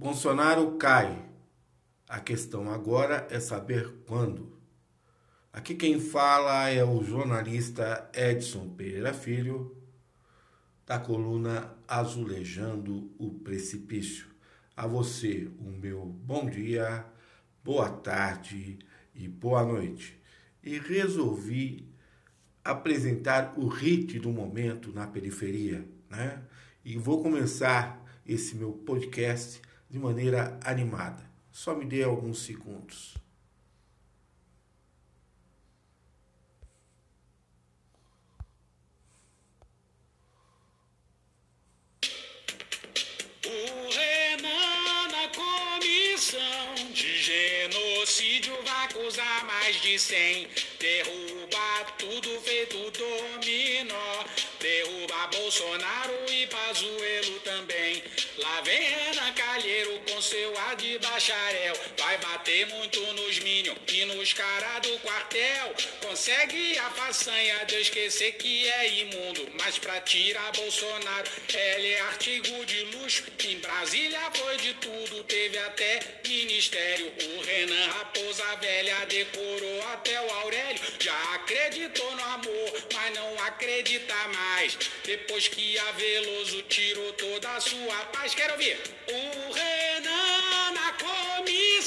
Bolsonaro cai. A questão agora é saber quando. Aqui quem fala é o jornalista Edson Pereira Filho, da coluna Azulejando o Precipício. A você, o meu bom dia, boa tarde e boa noite. E resolvi apresentar o hit do momento na periferia, né? E vou começar esse meu podcast de maneira animada. Só me dê alguns segundos. O Renan na comissão de genocídio vai acusar mais de cem. Derruba tudo feito dominó. Bolsonaro e Pazuello também. Lá vem Renan Calheiro seu ar de bacharel. Vai bater muito nos Minion e nos cara do quartel. Consegue a façanha de esquecer que é imundo. Mas pra tirar Bolsonaro, ele é artigo de luxo. Em Brasília foi de tudo, teve até ministério. O Renan Raposa Velha decorou até o Aurélio. Já acreditou no amor, mas não acredita mais. Depois que a Veloso tirou toda a sua paz. Quero ouvir. O Renan na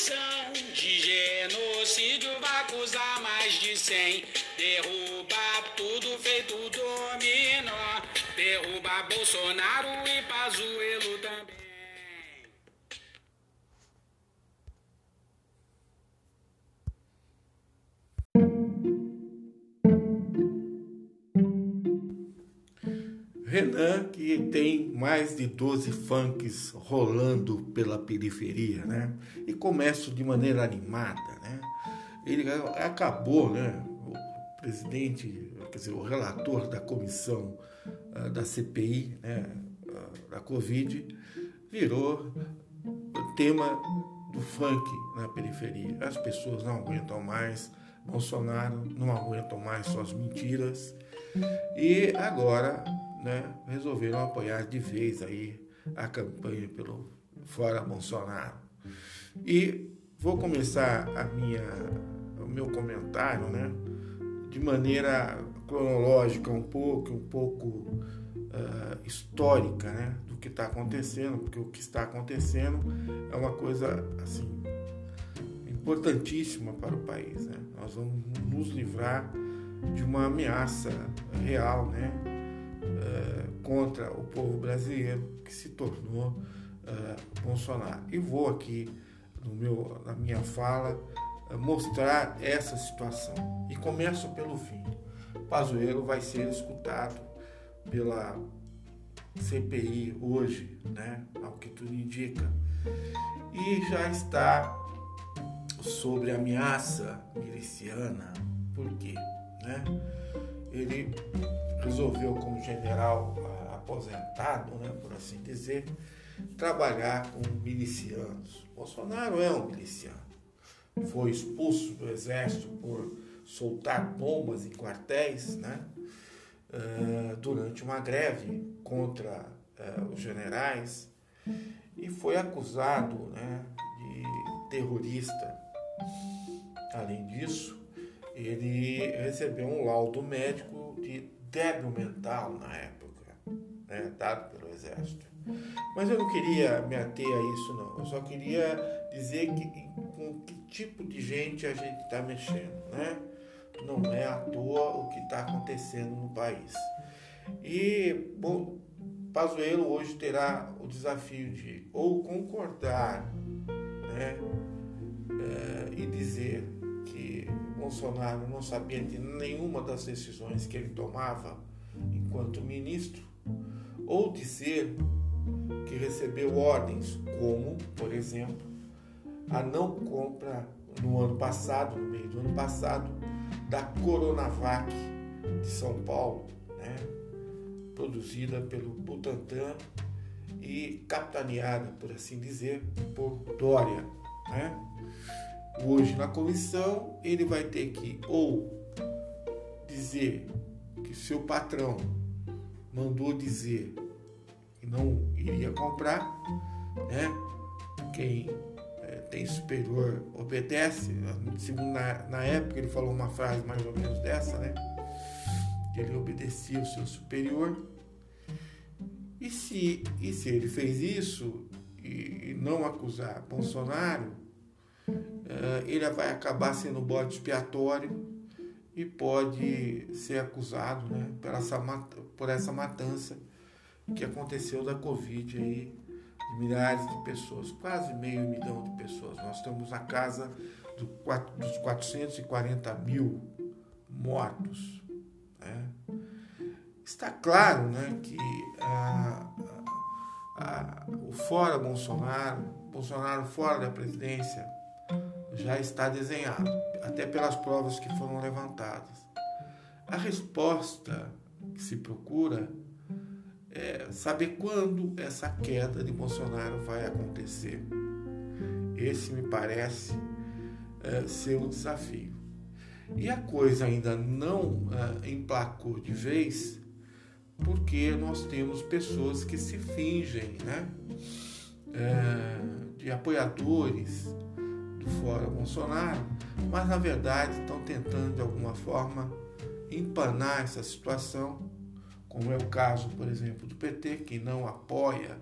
comissão de genocídio vai acusar mais de cem. Derruba tudo feito dominó. Derruba Bolsonaro e Pazuello Renan, que tem mais de 12 funks rolando pela periferia, né? E começo de maneira animada, né? Ele acabou, né? O presidente, quer dizer, o relator da comissão uh, da CPI, né? Uh, da Covid, virou tema do funk na periferia. As pessoas não aguentam mais Bolsonaro, não aguentam mais suas mentiras. E agora né, resolveram apoiar de vez aí a campanha pelo Fora Bolsonaro. E vou começar a minha, o meu comentário né, de maneira cronológica um pouco, um pouco uh, histórica né, do que está acontecendo, porque o que está acontecendo é uma coisa assim importantíssima para o país. Né? Nós vamos nos livrar de uma ameaça real, né? Contra o povo brasileiro que se tornou uh, Bolsonaro. E vou aqui no meu, na minha fala uh, mostrar essa situação. E começo pelo fim. Pazuello vai ser escutado pela CPI hoje, né, ao que tudo indica, e já está sobre ameaça miliciana. Por quê? Né? Ele resolveu, como general aposentado, né, por assim dizer, trabalhar com milicianos. Bolsonaro é um miliciano. Foi expulso do exército por soltar bombas em quartéis, né, uh, durante uma greve contra uh, os generais e foi acusado, né, de terrorista. Além disso, ele recebeu um laudo médico de débil mental na época, né, dado pelo Exército. Mas eu não queria me ater a isso, não. Eu só queria dizer que, com que tipo de gente a gente está mexendo, né? Não é à toa o que está acontecendo no país. E, bom, Pazuello hoje terá o desafio de ou concordar, né? É, e dizer que Bolsonaro não sabia de nenhuma das decisões que ele tomava enquanto ministro, ou dizer que recebeu ordens, como, por exemplo, a não compra no ano passado, no meio do ano passado, da Coronavac de São Paulo, né? produzida pelo Butantan e capitaneada, por assim dizer, por Dória. Né? Hoje na comissão ele vai ter que ou dizer que seu patrão mandou dizer que não iria comprar, né? quem é, tem superior obedece. Segundo na, na época ele falou uma frase mais ou menos dessa, né? Que ele obedecia o seu superior. E se, e se ele fez isso e, e não acusar Bolsonaro, uh, ele vai acabar sendo bode expiatório e pode ser acusado né, essa, por essa matança que aconteceu da Covid aí, de milhares de pessoas, quase meio milhão de pessoas. Nós estamos na casa do, dos 440 mil mortos. Né? Está claro né, que a, a, o fora Bolsonaro, Bolsonaro fora da presidência, já está desenhado, até pelas provas que foram levantadas. A resposta que se procura é saber quando essa queda de Bolsonaro vai acontecer. Esse me parece é, ser um desafio. E a coisa ainda não é, emplacou de vez, porque nós temos pessoas que se fingem né, é, de apoiadores do Fora Bolsonaro, mas na verdade estão tentando de alguma forma empanar essa situação, como é o caso, por exemplo, do PT, que não apoia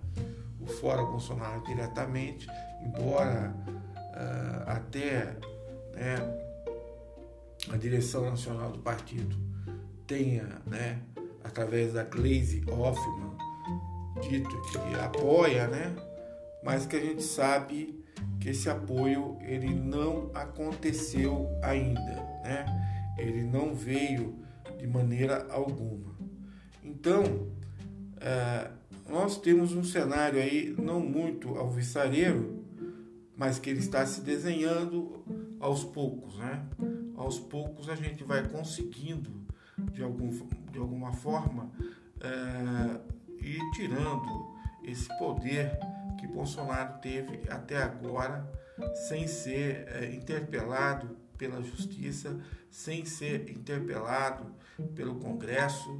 o Fora Bolsonaro diretamente, embora uh, até né, a direção nacional do partido tenha, né, através da Glaze Hoffman, dito que apoia, né, mas que a gente sabe que esse apoio ele não aconteceu ainda, né? Ele não veio de maneira alguma. Então, é, nós temos um cenário aí não muito alvissareiro, mas que ele está se desenhando aos poucos, né? Aos poucos a gente vai conseguindo, de, algum, de alguma forma, é, ir tirando esse poder que Bolsonaro teve até agora sem ser é, interpelado pela justiça, sem ser interpelado pelo Congresso,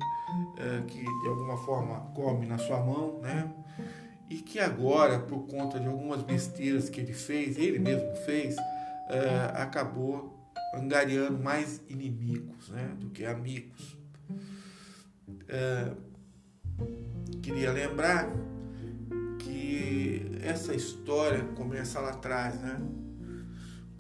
é, que de alguma forma come na sua mão, né? E que agora, por conta de algumas besteiras que ele fez, ele mesmo fez, é, acabou angariando mais inimigos né, do que amigos. É, queria lembrar essa história começa lá atrás, né?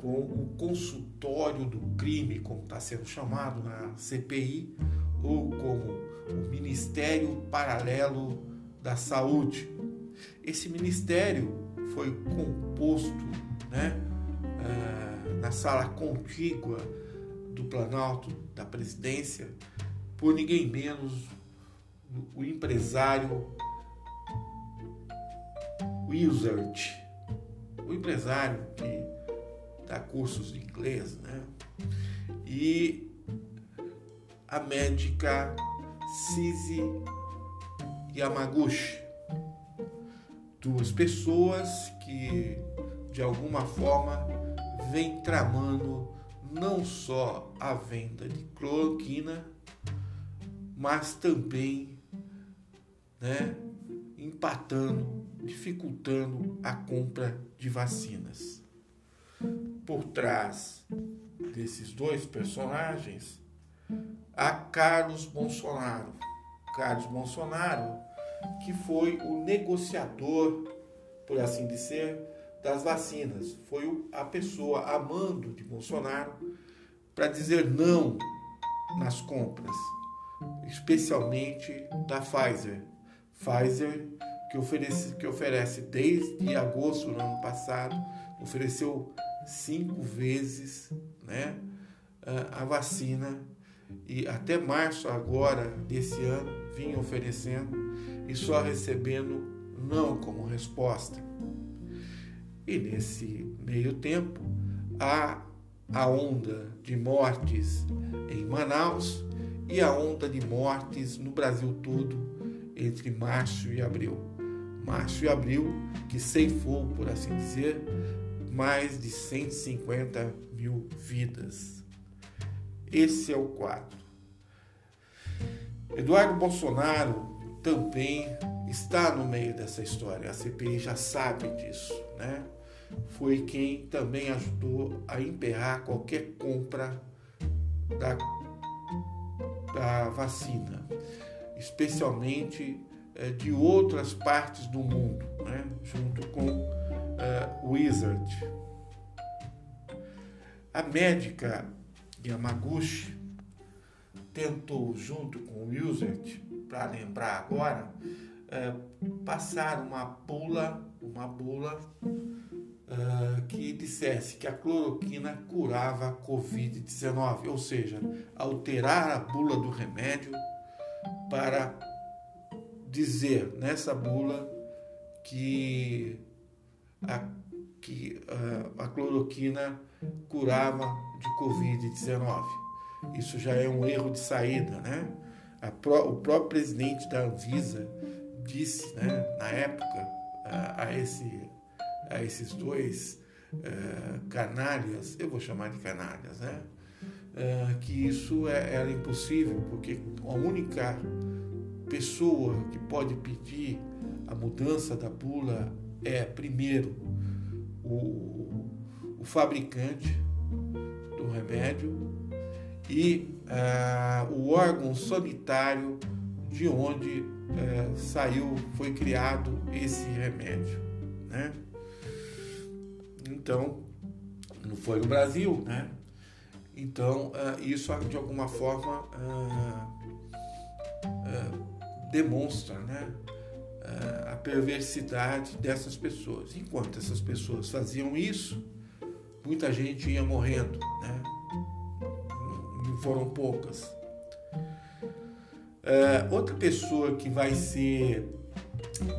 Com o consultório do crime, como está sendo chamado na CPI, ou como o Ministério Paralelo da Saúde. Esse ministério foi composto, né? Uh, na sala contígua do Planalto da Presidência por ninguém menos o empresário Wizard, o empresário que dá cursos de inglês, né? E a médica Sisi Yamaguchi. Duas pessoas que, de alguma forma, vêm tramando não só a venda de cloroquina, mas também né, empatando dificultando a compra de vacinas. Por trás desses dois personagens há Carlos Bolsonaro. Carlos Bolsonaro, que foi o negociador, por assim dizer, das vacinas. Foi a pessoa a mando de Bolsonaro para dizer não nas compras, especialmente da Pfizer. Pfizer que oferece, que oferece desde agosto do ano passado, ofereceu cinco vezes né, a vacina e até março agora desse ano vinha oferecendo e só recebendo não como resposta. E nesse meio tempo há a onda de mortes em Manaus e a onda de mortes no Brasil todo entre março e abril março e abril, que ceifou, por assim dizer, mais de 150 mil vidas. Esse é o quadro. Eduardo Bolsonaro também está no meio dessa história. A CPI já sabe disso, né? foi quem também ajudou a emperrar qualquer compra da, da vacina, especialmente é, de outras partes do mundo, né? junto com uh, Wizard. A médica Yamaguchi tentou, junto com o Wizard, para lembrar agora, uh, passar uma bula, uma bula uh, que dissesse que a cloroquina curava a Covid-19, ou seja, alterar a bula do remédio para dizer nessa bula que a, que a, a cloroquina curava de Covid-19. Isso já é um erro de saída, né? O próprio presidente da Anvisa disse, né, na época, a, a esse, a esses dois uh, canalhas, eu vou chamar de canalhas, né? Uh, que isso é, era impossível, porque a única pessoa que pode pedir a mudança da bula é, primeiro, o, o fabricante do remédio e uh, o órgão sanitário de onde uh, saiu, foi criado esse remédio. Né? Então, não foi no Brasil, né? Então, uh, isso de alguma forma demonstra né, a perversidade dessas pessoas. Enquanto essas pessoas faziam isso, muita gente ia morrendo, né? não foram poucas. É, outra pessoa que vai ser,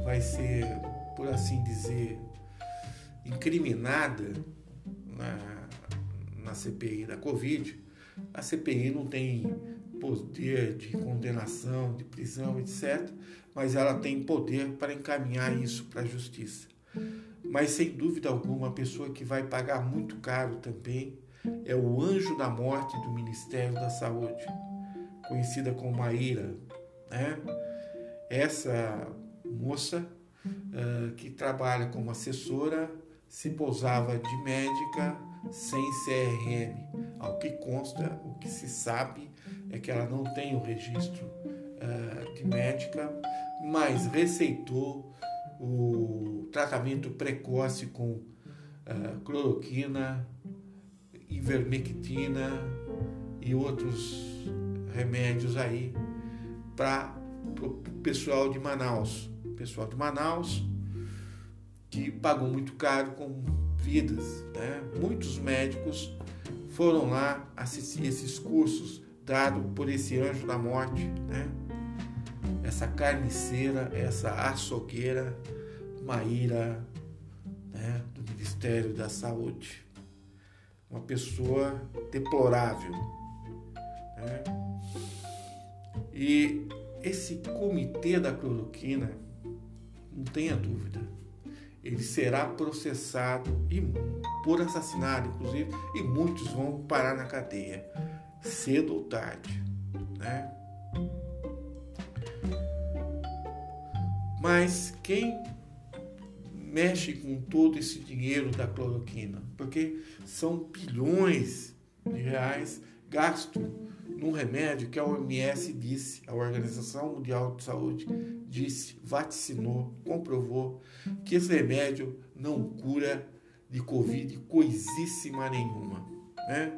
vai ser, por assim dizer, incriminada na, na CPI da Covid, a CPI não tem poder de condenação, de prisão, etc., mas ela tem poder para encaminhar isso para a justiça. Mas sem dúvida alguma, a pessoa que vai pagar muito caro também é o anjo da morte do Ministério da Saúde, conhecida como Maíra. Né? Essa moça uh, que trabalha como assessora se posava de médica sem CRM. Ao que consta, o que se sabe é que ela não tem o registro uh, de médica, mas receitou o tratamento precoce com uh, cloroquina, ivermectina e outros remédios aí para o pessoal de Manaus. O pessoal de Manaus que pagou muito caro com vidas. Né? Muitos médicos foram lá assistir esses cursos dados por esse anjo da morte, né? essa carniceira, essa açougueira, Maíra, né? do Ministério da Saúde. Uma pessoa deplorável. Né? E esse comitê da cloroquina, não tenha dúvida, ele será processado e, por assassinato, inclusive, e muitos vão parar na cadeia, cedo ou tarde. Né? Mas quem mexe com todo esse dinheiro da cloroquina? Porque são bilhões de reais gastos num remédio que a OMS disse, a Organização Mundial de Saúde disse, vaticinou, comprovou que esse remédio não cura de Covid coisíssima nenhuma. Né?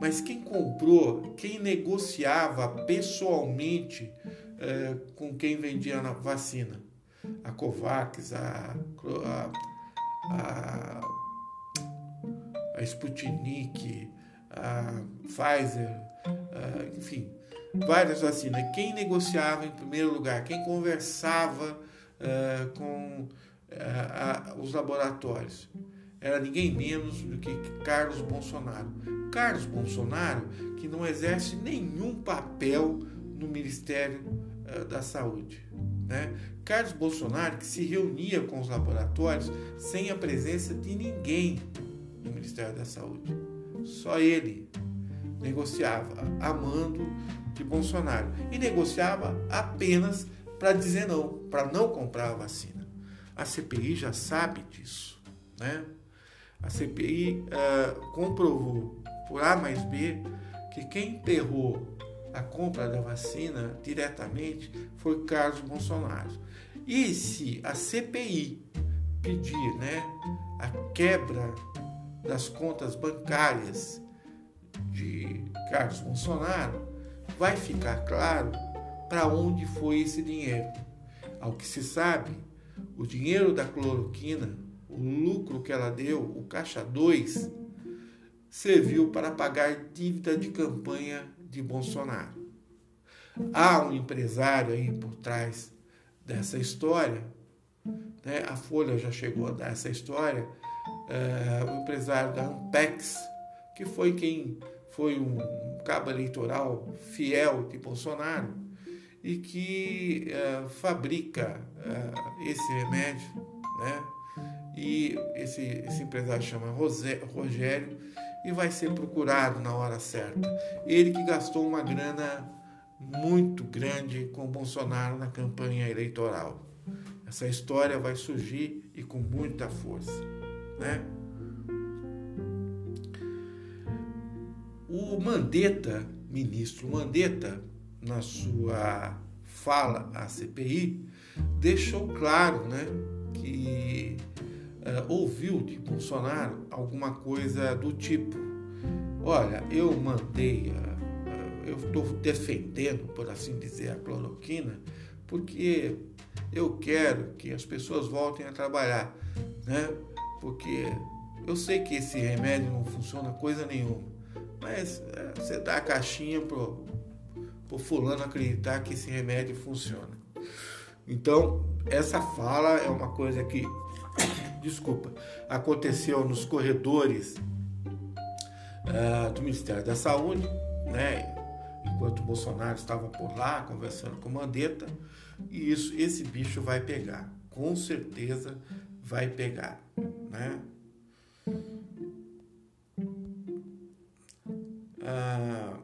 Mas quem comprou, quem negociava pessoalmente é, com quem vendia a vacina? A Covax, a, a, a, a Sputnik, a Pfizer, uh, enfim, várias vacinas. Quem negociava em primeiro lugar, quem conversava uh, com uh, os laboratórios, era ninguém menos do que Carlos Bolsonaro. Carlos Bolsonaro, que não exerce nenhum papel no Ministério da Saúde. Né? Carlos Bolsonaro, que se reunia com os laboratórios sem a presença de ninguém no Ministério da Saúde. Só ele negociava amando de Bolsonaro e negociava apenas para dizer não, para não comprar a vacina. A CPI já sabe disso, né? A CPI uh, comprovou por A mais B que quem enterrou a compra da vacina diretamente foi Carlos Bolsonaro. E se a CPI pedir né, a quebra das contas bancárias de Carlos Bolsonaro, vai ficar claro para onde foi esse dinheiro. Ao que se sabe, o dinheiro da cloroquina, o lucro que ela deu, o caixa 2, serviu para pagar dívida de campanha de Bolsonaro. Há um empresário aí por trás dessa história, né? a Folha já chegou a dar essa história, é, o empresário da Ampex, que foi quem foi um cabo eleitoral fiel de Bolsonaro e que é, fabrica é, esse remédio, né? E esse, esse empresário chama Rosé, Rogério e vai ser procurado na hora certa. Ele que gastou uma grana muito grande com Bolsonaro na campanha eleitoral. Essa história vai surgir e com muita força, né? O Mandetta, ministro Mandetta, na sua fala à CPI, deixou claro, né, que uh, ouviu de Bolsonaro alguma coisa do tipo: olha, eu mandei a eu estou defendendo, por assim dizer, a cloroquina, porque eu quero que as pessoas voltem a trabalhar, né? Porque eu sei que esse remédio não funciona coisa nenhuma, mas você dá a caixinha pro, pro fulano acreditar que esse remédio funciona. Então, essa fala é uma coisa que, desculpa, aconteceu nos corredores uh, do Ministério da Saúde, né? enquanto o Bolsonaro estava por lá conversando com Mandetta, e isso, esse bicho vai pegar, com certeza vai pegar, né? Ah,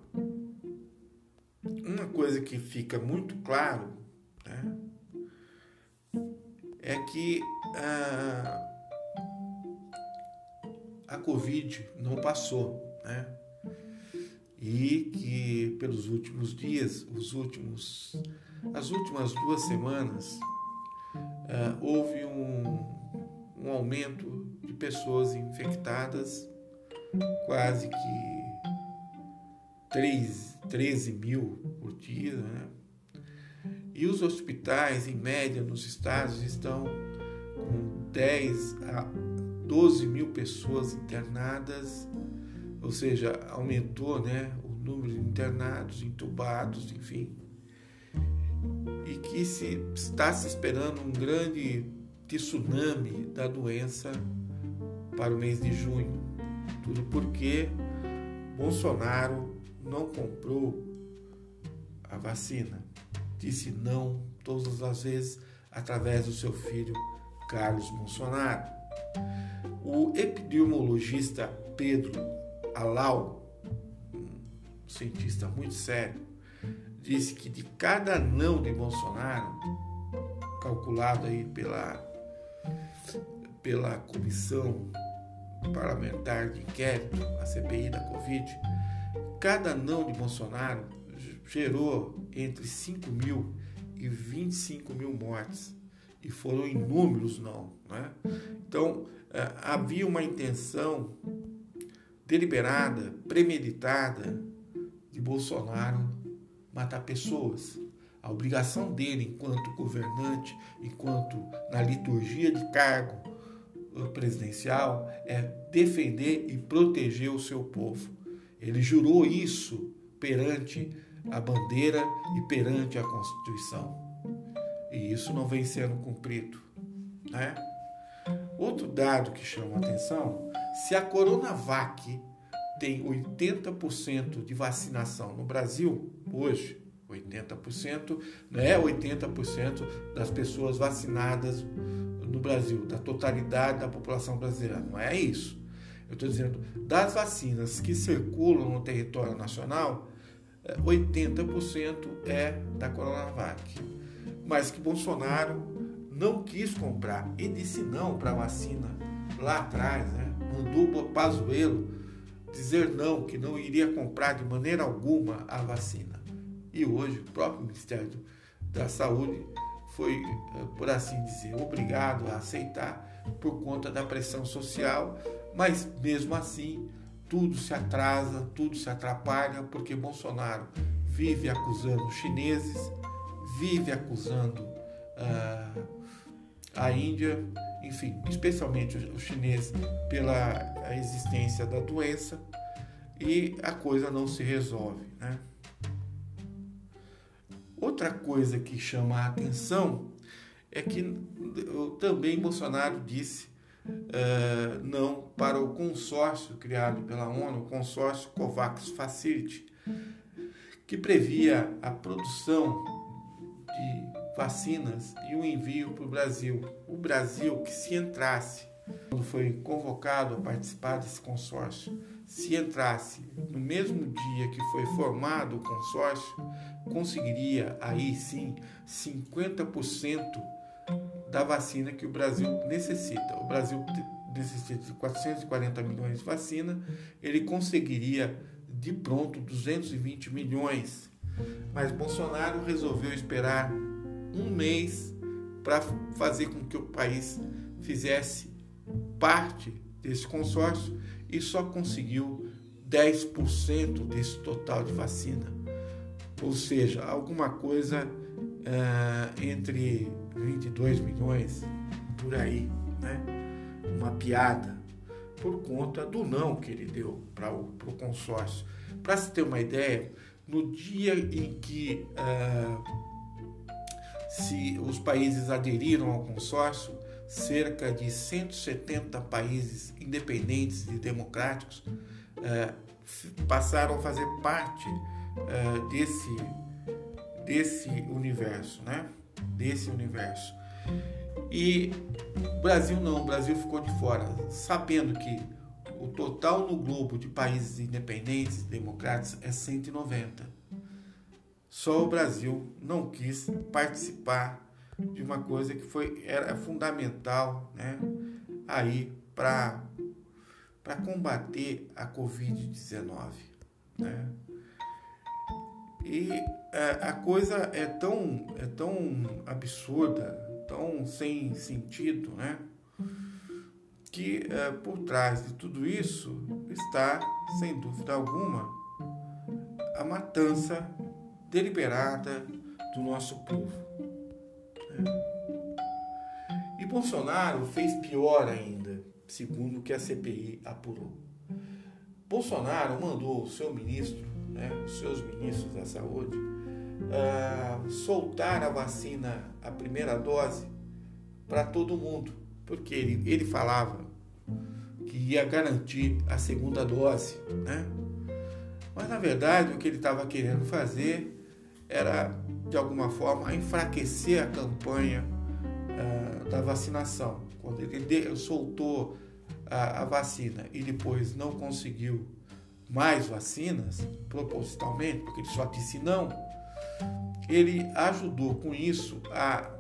uma coisa que fica muito claro né, é que ah, a Covid não passou, né? e que pelos últimos dias, os últimos, as últimas duas semanas, uh, houve um, um aumento de pessoas infectadas, quase que 3, 13 mil por dia, né? E os hospitais, em média, nos estados, estão com 10 a 12 mil pessoas internadas ou seja, aumentou né, o número de internados, entubados, enfim, e que se está se esperando um grande tsunami da doença para o mês de junho. Tudo porque Bolsonaro não comprou a vacina. Disse não todas as vezes através do seu filho Carlos Bolsonaro. O epidemiologista Pedro Alau, um cientista muito sério, disse que de cada não de Bolsonaro, calculado aí pela, pela comissão parlamentar de inquérito, a CPI da Covid, cada não de Bolsonaro gerou entre 5 mil e 25 mil mortes. E foram inúmeros não. Né? Então, eh, havia uma intenção deliberada, premeditada de Bolsonaro matar pessoas. A obrigação dele, enquanto governante, enquanto na liturgia de cargo uh, presidencial, é defender e proteger o seu povo. Ele jurou isso perante a bandeira e perante a Constituição. E isso não vem sendo cumprido. Né? Outro dado que chama a atenção se a Coronavac tem 80% de vacinação no Brasil, hoje, 80%, não é 80% das pessoas vacinadas no Brasil, da totalidade da população brasileira, não é isso. Eu estou dizendo, das vacinas que circulam no território nacional, 80% é da Coronavac. Mas que Bolsonaro não quis comprar e disse não para a vacina lá atrás, né? mandou Pazuello dizer não, que não iria comprar de maneira alguma a vacina. E hoje o próprio Ministério da Saúde foi, eh, por assim dizer, obrigado a aceitar por conta da pressão social, mas mesmo assim tudo se atrasa, tudo se atrapalha, porque Bolsonaro vive acusando os chineses, vive acusando uh, a Índia, enfim, especialmente os chineses, pela existência da doença e a coisa não se resolve. Né? Outra coisa que chama a atenção é que também Bolsonaro disse uh, não para o consórcio criado pela ONU, o consórcio COVAX Facility, que previa a produção de vacinas e o envio para o Brasil. O Brasil que se entrasse, quando foi convocado a participar desse consórcio, se entrasse no mesmo dia que foi formado o consórcio, conseguiria aí sim 50% da vacina que o Brasil necessita. O Brasil necessita de 440 milhões de vacina, ele conseguiria de pronto 220 milhões. Mas Bolsonaro resolveu esperar um mês para fazer com que o país fizesse parte desse consórcio e só conseguiu 10% desse total de vacina. Ou seja, alguma coisa uh, entre 22 milhões, por aí, né? Uma piada, por conta do não que ele deu para o consórcio. Para se ter uma ideia, no dia em que uh, se os países aderiram ao consórcio, cerca de 170 países independentes e democráticos uh, passaram a fazer parte uh, desse, desse universo, né? Desse universo. E o Brasil não, o Brasil ficou de fora, sabendo que o total no globo de países independentes democráticos é 190. Só o Brasil não quis participar de uma coisa que foi era fundamental, né, aí para para combater a COVID-19, né? E é, a coisa é tão, é tão absurda, tão sem sentido, né? Que é, por trás de tudo isso está, sem dúvida alguma, a matança deliberada do nosso povo. Né? E Bolsonaro fez pior ainda, segundo o que a CPI apurou. Bolsonaro mandou o seu ministro né, os seus ministros da saúde, uh, soltar a vacina, a primeira dose, para todo mundo, porque ele, ele falava ia garantir a segunda dose, né? Mas na verdade o que ele estava querendo fazer era de alguma forma enfraquecer a campanha uh, da vacinação. Quando ele de, soltou a, a vacina e depois não conseguiu mais vacinas, propositalmente, porque ele só disse não, ele ajudou com isso a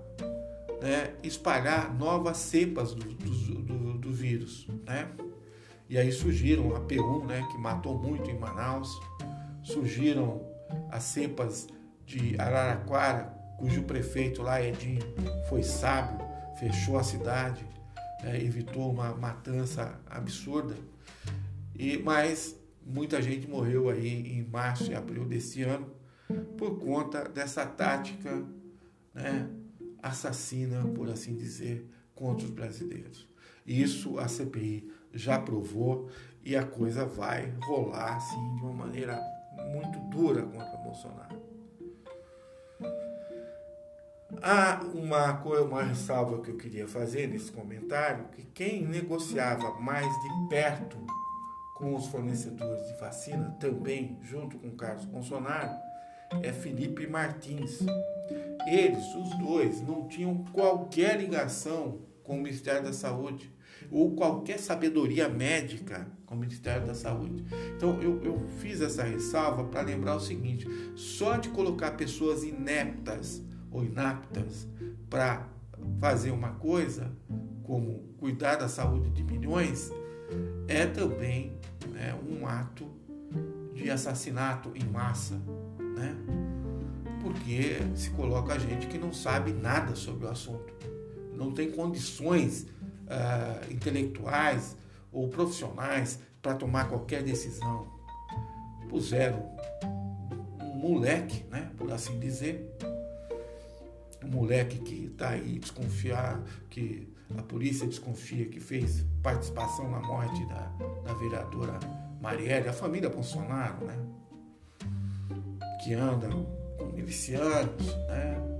né, espalhar novas cepas do, do, do, do, vírus. Né? E aí surgiram a P1, né, que matou muito em Manaus, surgiram as cepas de Araraquara, cujo prefeito lá, Edinho, foi sábio, fechou a cidade, né, evitou uma matança absurda. E, mas Muita gente morreu aí em março e abril desse ano por conta dessa tática né, assassina, por assim dizer, contra os brasileiros. Isso a CPI já provou e a coisa vai rolar assim de uma maneira muito dura contra Bolsonaro. Há uma, uma ressalva que eu queria fazer nesse comentário, que quem negociava mais de perto com os fornecedores de vacina, também junto com Carlos Bolsonaro, é Felipe Martins. Eles, os dois, não tinham qualquer ligação com o Ministério da Saúde ou qualquer sabedoria médica com o Ministério da Saúde. Então eu, eu fiz essa ressalva para lembrar o seguinte: só de colocar pessoas ineptas ou inaptas para fazer uma coisa, como cuidar da saúde de milhões, é também né, um ato de assassinato em massa, né? porque se coloca gente que não sabe nada sobre o assunto, não tem condições uh, intelectuais ou profissionais para tomar qualquer decisão. Puseram um moleque, né, por assim dizer, um moleque que está aí desconfiar, que a polícia desconfia que fez participação na morte da, da vereadora Marielle, a família Bolsonaro, né? Que anda com milicianos, né?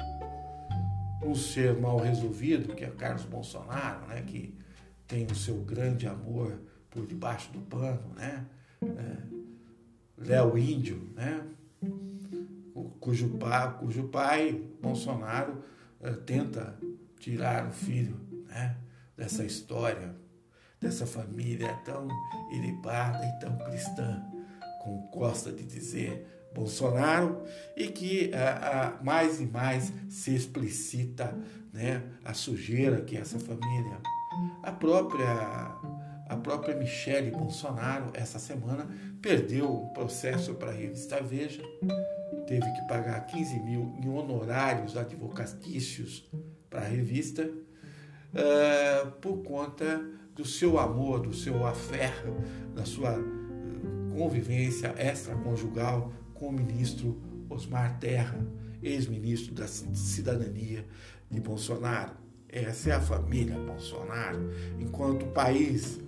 Um ser mal resolvido, que é Carlos Bolsonaro, né? Que tem o seu grande amor por debaixo do pano, né? É, Léo Índio, né? Cujo pai, cujo pai Bolsonaro, é, tenta tirar o filho né? dessa história, dessa família tão ilibada e tão cristã, como gosta de dizer Bolsonaro, e que a, a, mais e mais se explicita né, a sujeira que essa família. A própria, a própria Michele Bolsonaro, essa semana, perdeu o processo para a revista Veja, teve que pagar 15 mil em honorários advocatícios para a revista, uh, por conta do seu amor, do seu aferro, da sua eh, convivência extraconjugal com o ministro Osmar Terra, ex-ministro da Cidadania de Bolsonaro. Essa é a família Bolsonaro. Enquanto o país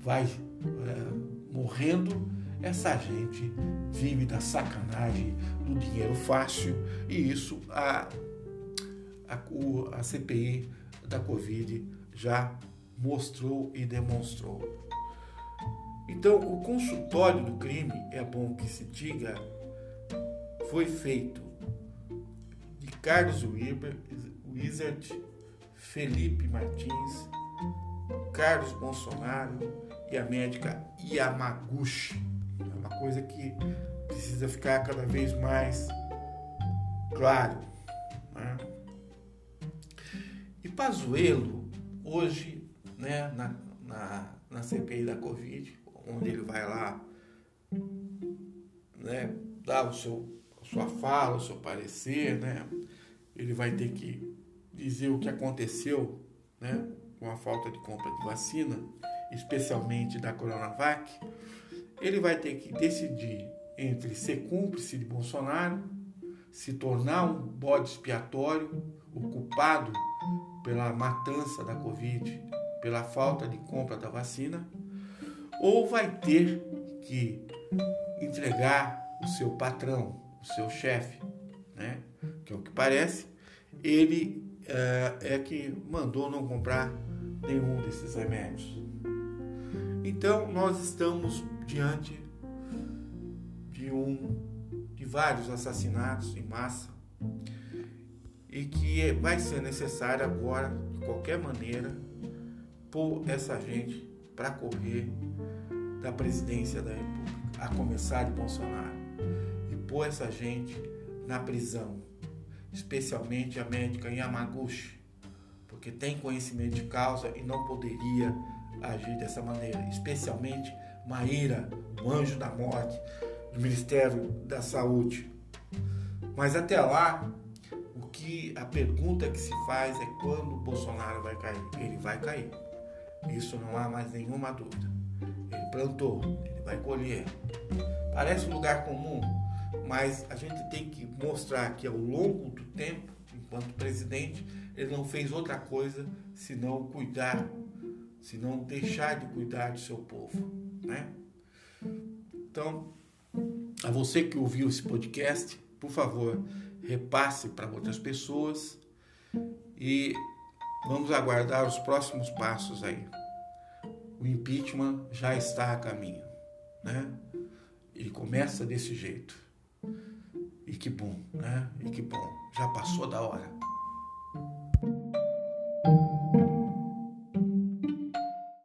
vai é, morrendo, essa gente vive da sacanagem, do dinheiro fácil, e isso a, a, a CPI da Covid já mostrou e demonstrou. Então, o consultório do crime, é bom que se diga, foi feito de Carlos Wizard, Felipe Martins, Carlos Bolsonaro e a médica Yamaguchi. É uma coisa que precisa ficar cada vez mais claro. Né? E Pazuello, hoje, né, na, na, na CPI da Covid, onde ele vai lá né, dar o seu, sua fala, o seu parecer, né? ele vai ter que dizer o que aconteceu né, com a falta de compra de vacina, especialmente da Coronavac, ele vai ter que decidir entre ser cúmplice de Bolsonaro, se tornar um bode expiatório, o culpado pela matança da Covid, pela falta de compra da vacina, ou vai ter que entregar o seu patrão, o seu chefe, né? que é o que parece, ele é, é que mandou não comprar nenhum desses remédios. Então nós estamos diante de um de vários assassinatos em massa e que vai ser necessário agora, de qualquer maneira, pôr essa gente para correr da presidência da República, a começar de Bolsonaro, pôr essa gente na prisão, especialmente a médica Yamaguchi, porque tem conhecimento de causa e não poderia agir dessa maneira, especialmente Maíra, o anjo da morte do Ministério da Saúde. Mas até lá, que a pergunta que se faz é quando Bolsonaro vai cair. Ele vai cair. Isso não há mais nenhuma dúvida. Ele plantou, ele vai colher. Parece um lugar comum, mas a gente tem que mostrar que ao longo do tempo, enquanto presidente, ele não fez outra coisa senão cuidar, senão deixar de cuidar do seu povo, né? Então, a você que ouviu esse podcast, por favor, repasse para outras pessoas e vamos aguardar os próximos passos aí. O impeachment já está a caminho, né? Ele começa desse jeito. E que bom, né? E que bom, já passou da hora.